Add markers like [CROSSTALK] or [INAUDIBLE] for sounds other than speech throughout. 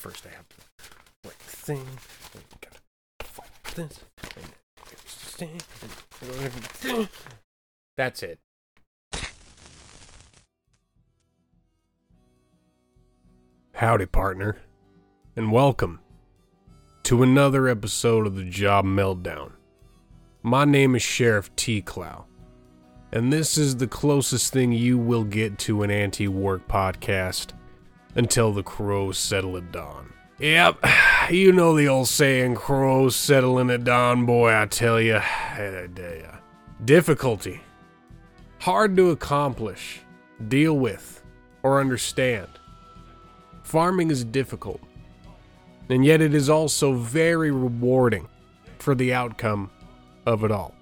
first I have to like thing. And gotta this. And. That's it. Howdy, partner, and welcome to another episode of the Job Meltdown. My name is Sheriff T. Clow, and this is the closest thing you will get to an anti work podcast until the crows settle at dawn. Yep, [SIGHS] you know the old saying, crows settling at dawn, boy, I tell you. Difficulty. Hard to accomplish, deal with, or understand. Farming is difficult, and yet it is also very rewarding for the outcome of it all.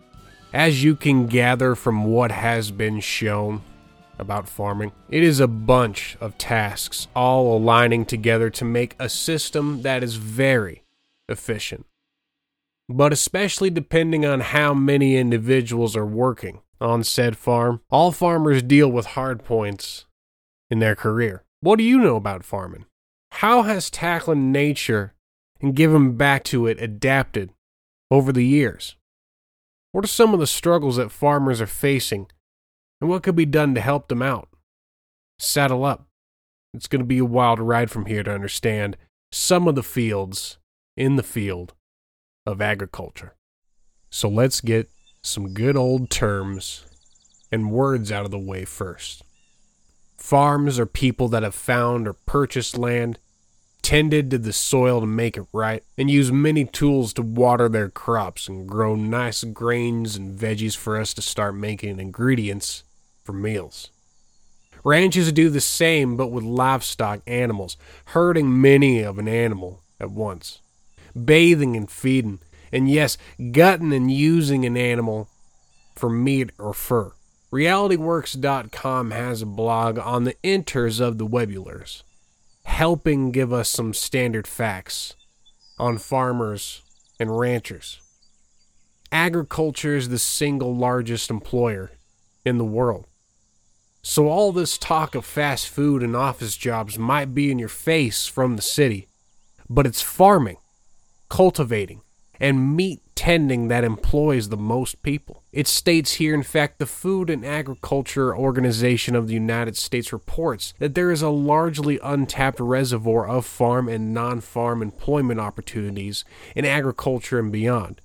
As you can gather from what has been shown about farming, it is a bunch of tasks all aligning together to make a system that is very efficient. But especially depending on how many individuals are working on said farm, all farmers deal with hard points in their career. What do you know about farming? How has tackling nature and giving back to it adapted over the years? What are some of the struggles that farmers are facing and what could be done to help them out? Saddle up. It's going to be a wild ride from here to understand some of the fields in the field of agriculture. So let's get some good old terms and words out of the way first. Farms are people that have found or purchased land, tended to the soil to make it right, and use many tools to water their crops and grow nice grains and veggies for us to start making ingredients for meals. Ranches do the same but with livestock animals, herding many of an animal at once, bathing and feeding, and yes, gutting and using an animal for meat or fur. RealityWorks.com has a blog on the inters of the webulars, helping give us some standard facts on farmers and ranchers. Agriculture is the single largest employer in the world. So, all this talk of fast food and office jobs might be in your face from the city, but it's farming, cultivating, and meat tending that employs the most people. It states here, in fact, the Food and Agriculture Organization of the United States reports that there is a largely untapped reservoir of farm and non farm employment opportunities in agriculture and beyond.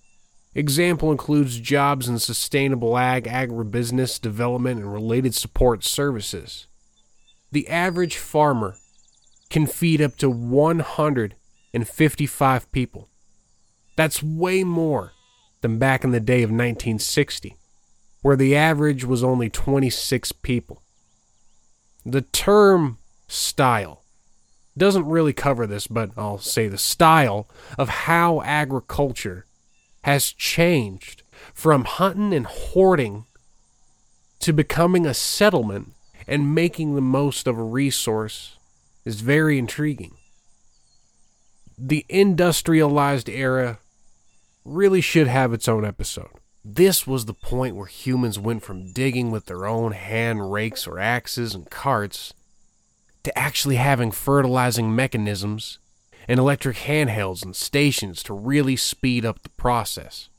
Example includes jobs in sustainable ag, agribusiness, development, and related support services. The average farmer can feed up to 155 people. That's way more than back in the day of 1960, where the average was only 26 people. The term style doesn't really cover this, but I'll say the style of how agriculture has changed from hunting and hoarding to becoming a settlement and making the most of a resource is very intriguing. The industrialized era really should have its own episode. This was the point where humans went from digging with their own hand rakes or axes and carts to actually having fertilizing mechanisms and electric handhelds and stations to really speed up the process.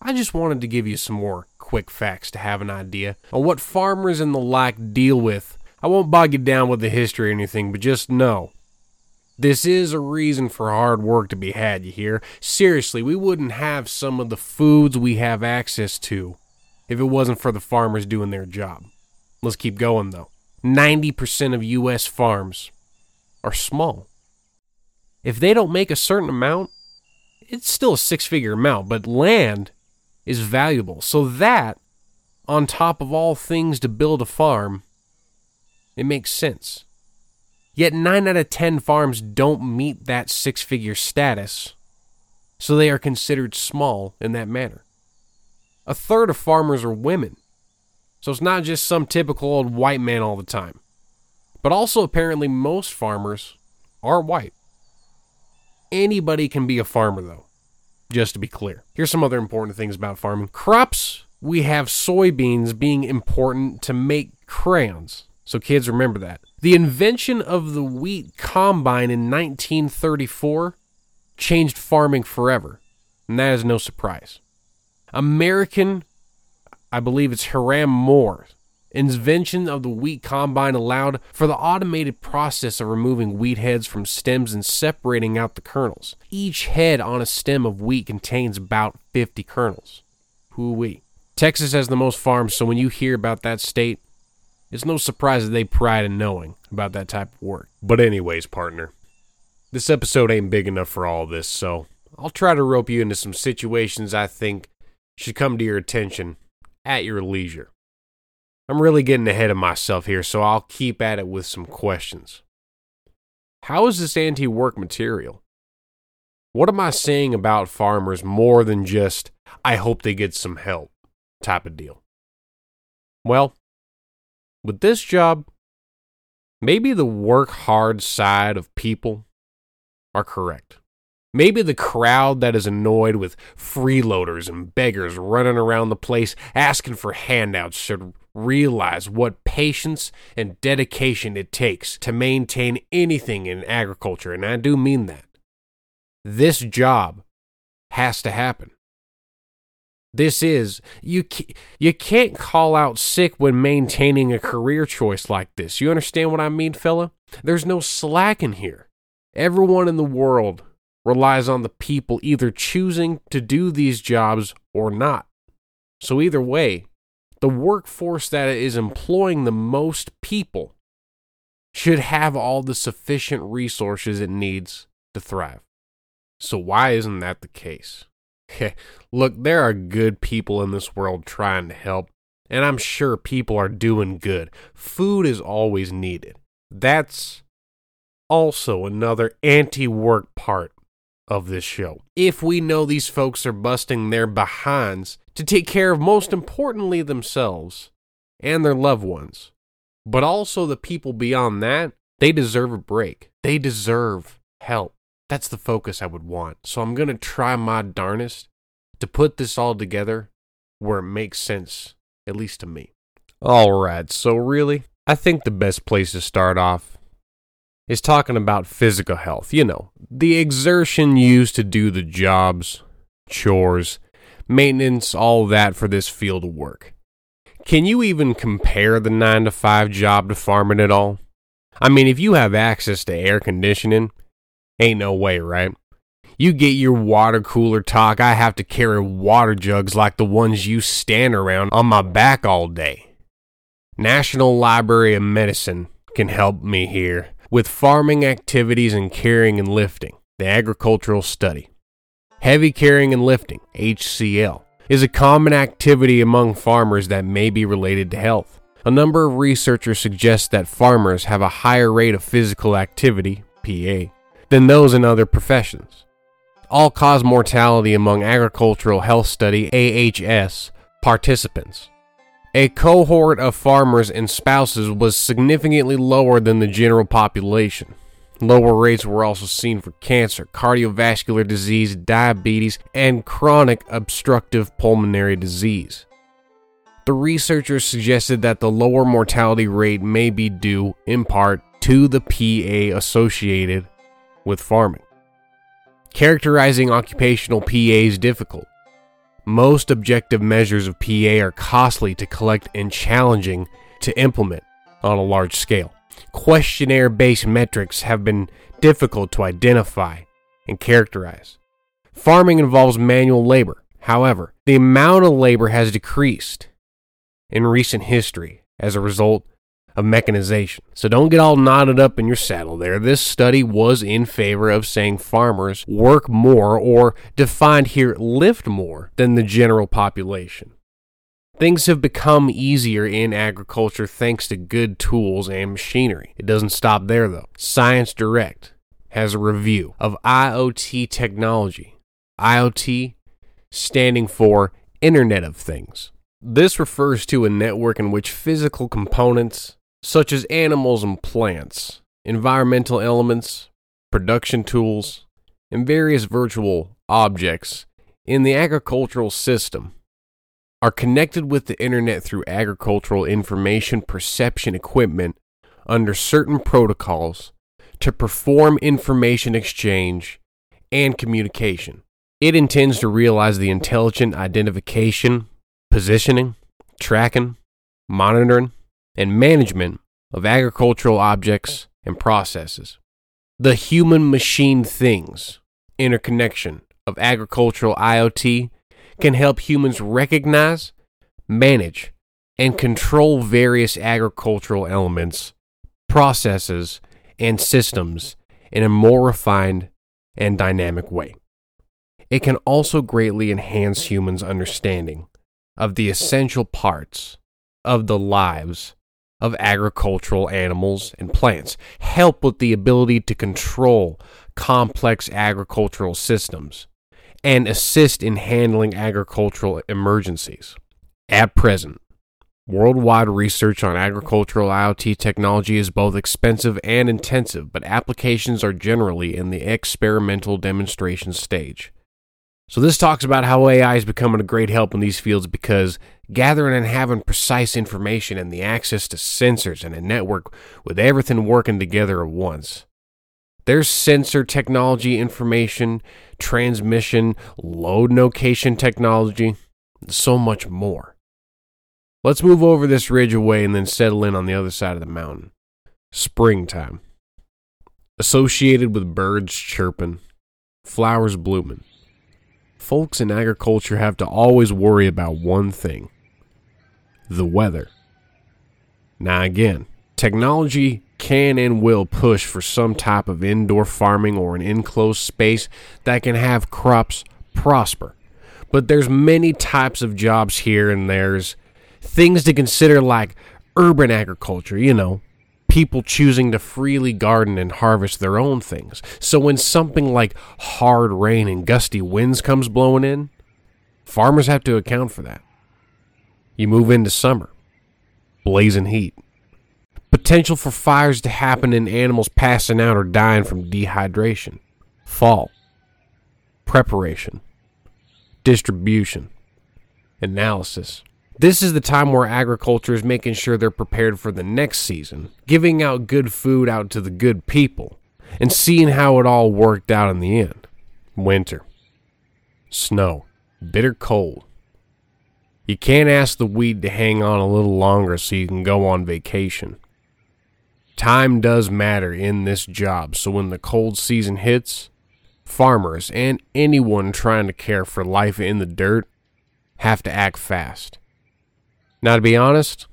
I just wanted to give you some more quick facts to have an idea on what farmers and the like deal with. I won't bog you down with the history or anything, but just know this is a reason for hard work to be had, you hear? Seriously, we wouldn't have some of the foods we have access to if it wasn't for the farmers doing their job. Let's keep going, though. 90% of U.S. farms are small. If they don't make a certain amount, it's still a six figure amount, but land is valuable. So that, on top of all things to build a farm, it makes sense. Yet 9 out of 10 farms don't meet that six figure status, so they are considered small in that manner. A third of farmers are women, so it's not just some typical old white man all the time. But also, apparently, most farmers are white. Anybody can be a farmer, though, just to be clear. Here's some other important things about farming crops. We have soybeans being important to make crayons So, kids, remember that. The invention of the wheat combine in 1934 changed farming forever, and that is no surprise. American, I believe it's Hiram Moore, invention of the wheat combine allowed for the automated process of removing wheat heads from stems and separating out the kernels. Each head on a stem of wheat contains about 50 kernels. Whoo wee. Texas has the most farms, so when you hear about that state, it's no surprise that they pride in knowing about that type of work. But, anyways, partner, this episode ain't big enough for all this, so I'll try to rope you into some situations I think should come to your attention at your leisure. I'm really getting ahead of myself here, so I'll keep at it with some questions. How is this anti work material? What am I saying about farmers more than just, I hope they get some help type of deal? Well, with this job, maybe the work hard side of people are correct. Maybe the crowd that is annoyed with freeloaders and beggars running around the place asking for handouts should realize what patience and dedication it takes to maintain anything in agriculture, and I do mean that. This job has to happen. This is you you can't call out sick when maintaining a career choice like this. You understand what I mean, fella? There's no slack in here. Everyone in the world relies on the people either choosing to do these jobs or not. So either way, the workforce that is employing the most people should have all the sufficient resources it needs to thrive. So, why isn't that the case? [LAUGHS] Look, there are good people in this world trying to help, and I'm sure people are doing good. Food is always needed. That's also another anti work part of this show. If we know these folks are busting their behinds to take care of, most importantly, themselves and their loved ones, but also the people beyond that, they deserve a break. They deserve help. That's the focus I would want. So I'm going to try my darnest to put this all together where it makes sense, at least to me. All right, so really, I think the best place to start off is talking about physical health. You know, the exertion used to do the jobs, chores, maintenance, all that for this field of work. Can you even compare the 9 to 5 job to farming at all? I mean, if you have access to air conditioning, ain't no way, right? You get your water cooler talk, I have to carry water jugs like the ones you stand around on my back all day. National Library of Medicine can help me here with farming activities and carrying and lifting, the agricultural study. Heavy carrying and lifting, HCL, is a common activity among farmers that may be related to health. A number of researchers suggest that farmers have a higher rate of physical activity, PA, than those in other professions. All cause mortality among agricultural health study AHS participants a cohort of farmers and spouses was significantly lower than the general population. Lower rates were also seen for cancer, cardiovascular disease, diabetes, and chronic obstructive pulmonary disease. The researchers suggested that the lower mortality rate may be due, in part, to the PA associated with farming. Characterizing occupational PA is difficult. Most objective measures of PA are costly to collect and challenging to implement on a large scale. Questionnaire based metrics have been difficult to identify and characterize. Farming involves manual labor. However, the amount of labor has decreased in recent history as a result of mechanization. So don't get all knotted up in your saddle there. This study was in favor of saying farmers work more, or defined here, lift more than the general population. Things have become easier in agriculture thanks to good tools and machinery. It doesn't stop there though. Science Direct has a review of IoT technology. IoT standing for Internet of Things. This refers to a network in which physical components, such as animals and plants, environmental elements, production tools, and various virtual objects in the agricultural system are connected with the internet through agricultural information perception equipment under certain protocols to perform information exchange and communication. It intends to realize the intelligent identification, positioning, tracking, monitoring, and management of agricultural objects and processes. The human machine things interconnection of agricultural IoT can help humans recognize, manage, and control various agricultural elements, processes, and systems in a more refined and dynamic way. It can also greatly enhance humans' understanding of the essential parts of the lives of agricultural animals and plants, help with the ability to control complex agricultural systems, and assist in handling agricultural emergencies. At present, worldwide research on agricultural IoT technology is both expensive and intensive, but applications are generally in the experimental demonstration stage. So, this talks about how AI is becoming a great help in these fields because gathering and having precise information and the access to sensors and a network with everything working together at once. There's sensor technology, information, transmission, load location technology, so much more. Let's move over this ridge away and then settle in on the other side of the mountain. Springtime. Associated with birds chirping, flowers blooming folks in agriculture have to always worry about one thing the weather. Now, again, technology can and will push for some type of indoor farming or an enclosed space that can have crops prosper. But there's many types of jobs here and there's things to consider like urban agriculture, you know, people choosing to freely garden and harvest their own things. So when something like hard rain and gusty winds comes blowing in, farmers have to account for that. You move into summer, blazing heat. Potential for fires to happen and animals passing out or dying from dehydration. Fall. Preparation. Distribution. Analysis. This is the time where agriculture is making sure they're prepared for the next season, giving out good food out to the good people, and seeing how it all worked out in the end. Winter. Snow. Bitter cold. You can't ask the weed to hang on a little longer so you can go on vacation. Time does matter in this job, so when the cold season hits, farmers and anyone trying to care for life in the dirt have to act fast. Now, to be honest,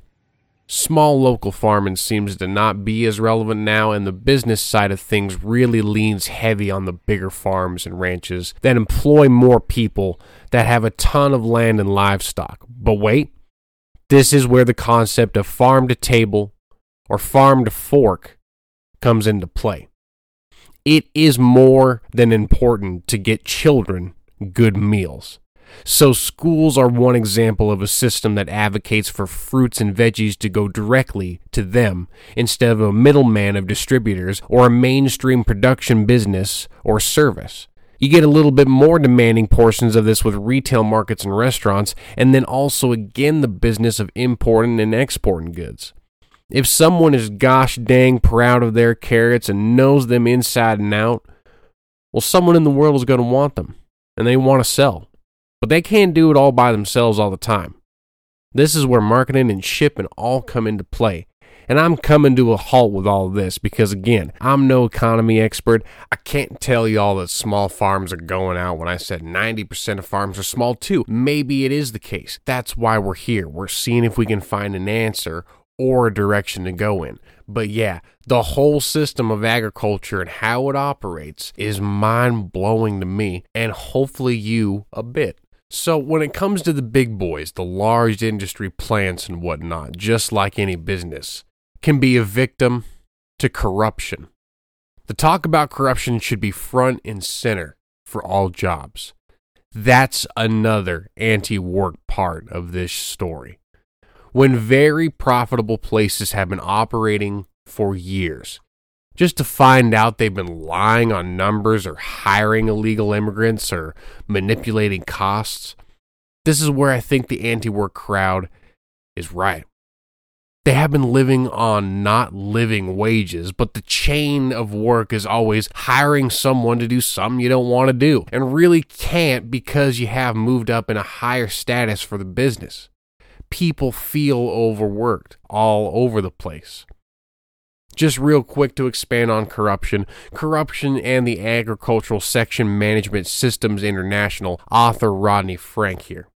small local farming seems to not be as relevant now, and the business side of things really leans heavy on the bigger farms and ranches that employ more people that have a ton of land and livestock. But wait, this is where the concept of farm to table or farm to fork comes into play. It is more than important to get children good meals. So, schools are one example of a system that advocates for fruits and veggies to go directly to them instead of a middleman of distributors or a mainstream production business or service. You get a little bit more demanding portions of this with retail markets and restaurants, and then also again the business of importing and exporting goods. If someone is gosh dang proud of their carrots and knows them inside and out, well, someone in the world is going to want them, and they want to sell. But they can't do it all by themselves all the time. This is where marketing and shipping all come into play. And I'm coming to a halt with all this because, again, I'm no economy expert. I can't tell you all that small farms are going out when I said 90% of farms are small too. Maybe it is the case. That's why we're here. We're seeing if we can find an answer or a direction to go in. But yeah, the whole system of agriculture and how it operates is mind blowing to me and hopefully you a bit. So, when it comes to the big boys, the large industry plants and whatnot, just like any business, can be a victim to corruption. The talk about corruption should be front and center for all jobs. That's another anti work part of this story. When very profitable places have been operating for years, just to find out they've been lying on numbers or hiring illegal immigrants or manipulating costs. This is where I think the anti work crowd is right. They have been living on not living wages, but the chain of work is always hiring someone to do something you don't want to do and really can't because you have moved up in a higher status for the business. People feel overworked all over the place. Just real quick to expand on corruption. Corruption and the Agricultural Section Management Systems International, author Rodney Fink here.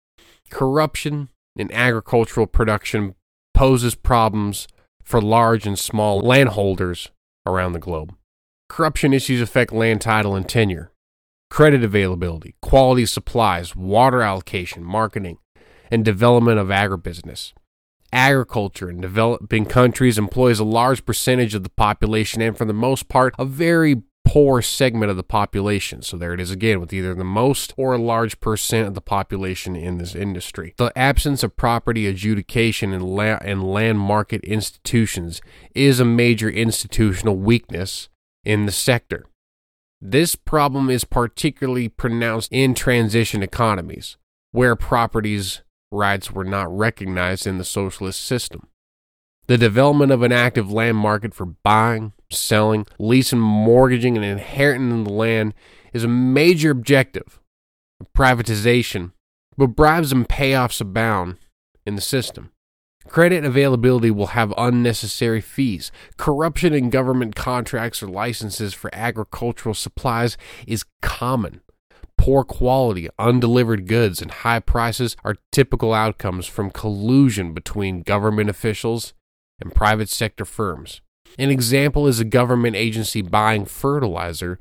Corruption in agricultural production poses problems for large and small landholders around the globe. Corruption issues affect land title and tenure, credit availability, quality supplies, water allocation, marketing, and development of agribusiness. Agriculture in developing countries employs a large percentage of the population and, for the most part, a very poor segment of the population. So there it is again with either the most or a large percent of the population in this industry. The absence of property adjudication and, la- and land market institutions is a major institutional weakness in the sector. This problem is particularly pronounced in transition economies, where properties rights were not recognized in the socialist system. The development of an active land market for buying, selling, leasing, mortgaging, and inheriting the land is a major objective of privatization, but bribes and payoffs abound in the system. Credit availability will have unnecessary fees. Corruption in government contracts or licenses for agricultural supplies is common. Poor quality, undelivered goods, and high prices are typical outcomes from collusion between government officials and private sector firms. An example is a government agency buying fertilizer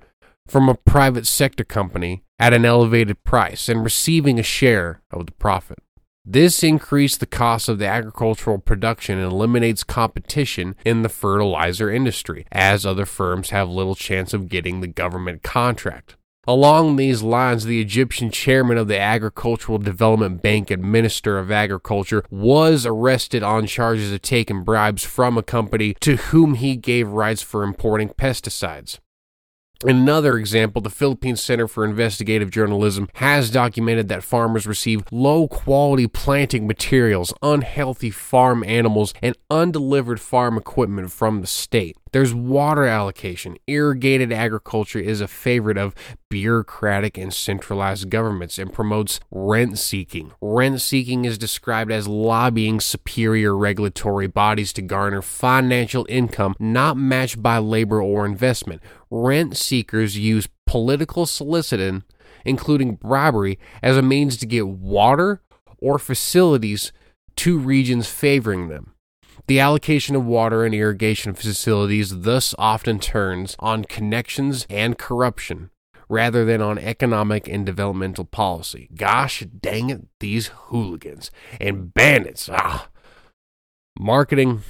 from a private sector company at an elevated price and receiving a share of the profit. This increases the cost of the agricultural production and eliminates competition in the fertilizer industry, as other firms have little chance of getting the government contract. Along these lines, the Egyptian chairman of the Agricultural Development Bank and Minister of Agriculture was arrested on charges of taking bribes from a company to whom he gave rights for importing pesticides. Another example, the Philippine Center for Investigative Journalism has documented that farmers receive low quality planting materials, unhealthy farm animals, and undelivered farm equipment from the state. There's water allocation. Irrigated agriculture is a favorite of bureaucratic and centralized governments and promotes rent seeking. Rent seeking is described as lobbying superior regulatory bodies to garner financial income not matched by labor or investment. Rent seekers use political soliciting, including bribery, as a means to get water or facilities to regions favoring them. The allocation of water and irrigation facilities thus often turns on connections and corruption rather than on economic and developmental policy. Gosh dang it, these hooligans and bandits. Ah. Marketing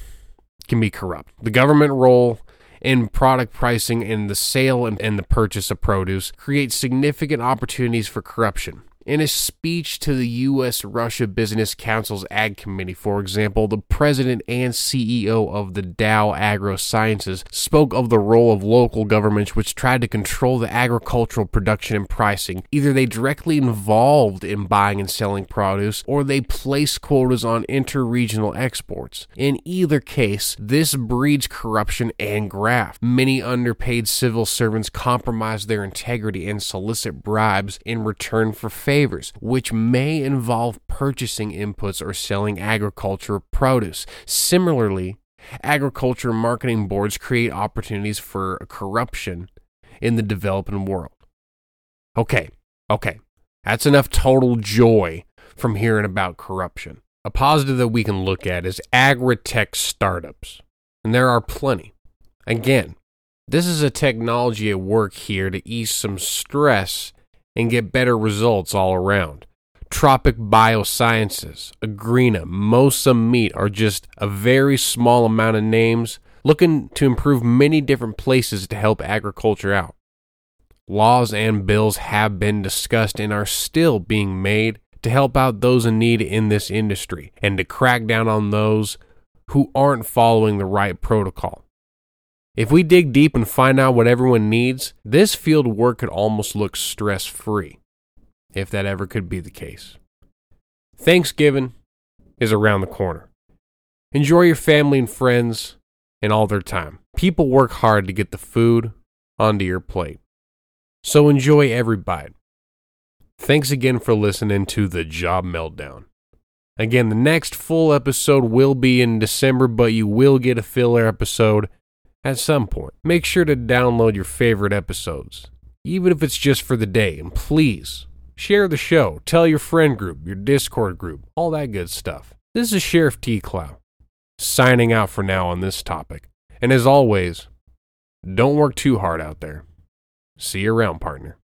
can be corrupt. The government role in product pricing and the sale and the purchase of produce creates significant opportunities for corruption. In a speech to the U.S. Russia Business Council's Ag Committee, for example, the president and CEO of the Dow AgroSciences spoke of the role of local governments which tried to control the agricultural production and pricing. Either they directly involved in buying and selling produce, or they placed quotas on interregional exports. In either case, this breeds corruption and graft. Many underpaid civil servants compromise their integrity and solicit bribes in return for favors favors, which may involve purchasing inputs or selling agriculture produce. Similarly, agriculture marketing boards create opportunities for corruption in the developing world. Okay, okay, that's enough total joy from hearing about corruption. A positive that we can look at is agri-tech startups, and there are plenty. Again, this is a technology at work here to ease some stress and get better results all around. Tropic Biosciences, Agrina, Mosa Meat are just a very small amount of names looking to improve many different places to help agriculture out. Laws and bills have been discussed and are still being made to help out those in need in this industry and to crack down on those who aren't following the right protocol. If we dig deep and find out what everyone needs, this field work could almost look stress free, if that ever could be the case. Thanksgiving is around the corner. Enjoy your family and friends and all their time. People work hard to get the food onto your plate. So enjoy every bite. Thanks again for listening to the Job Meltdown. Again, the next full episode will be in December, but you will get a filler episode at some point. Make sure to download your favorite episodes, even if it's just for the day. And please share the show, tell your friend group, your Discord group, all that good stuff. This is Sheriff T Clow signing out for now on this topic. And as always, don't work too hard out there. See you around, partner.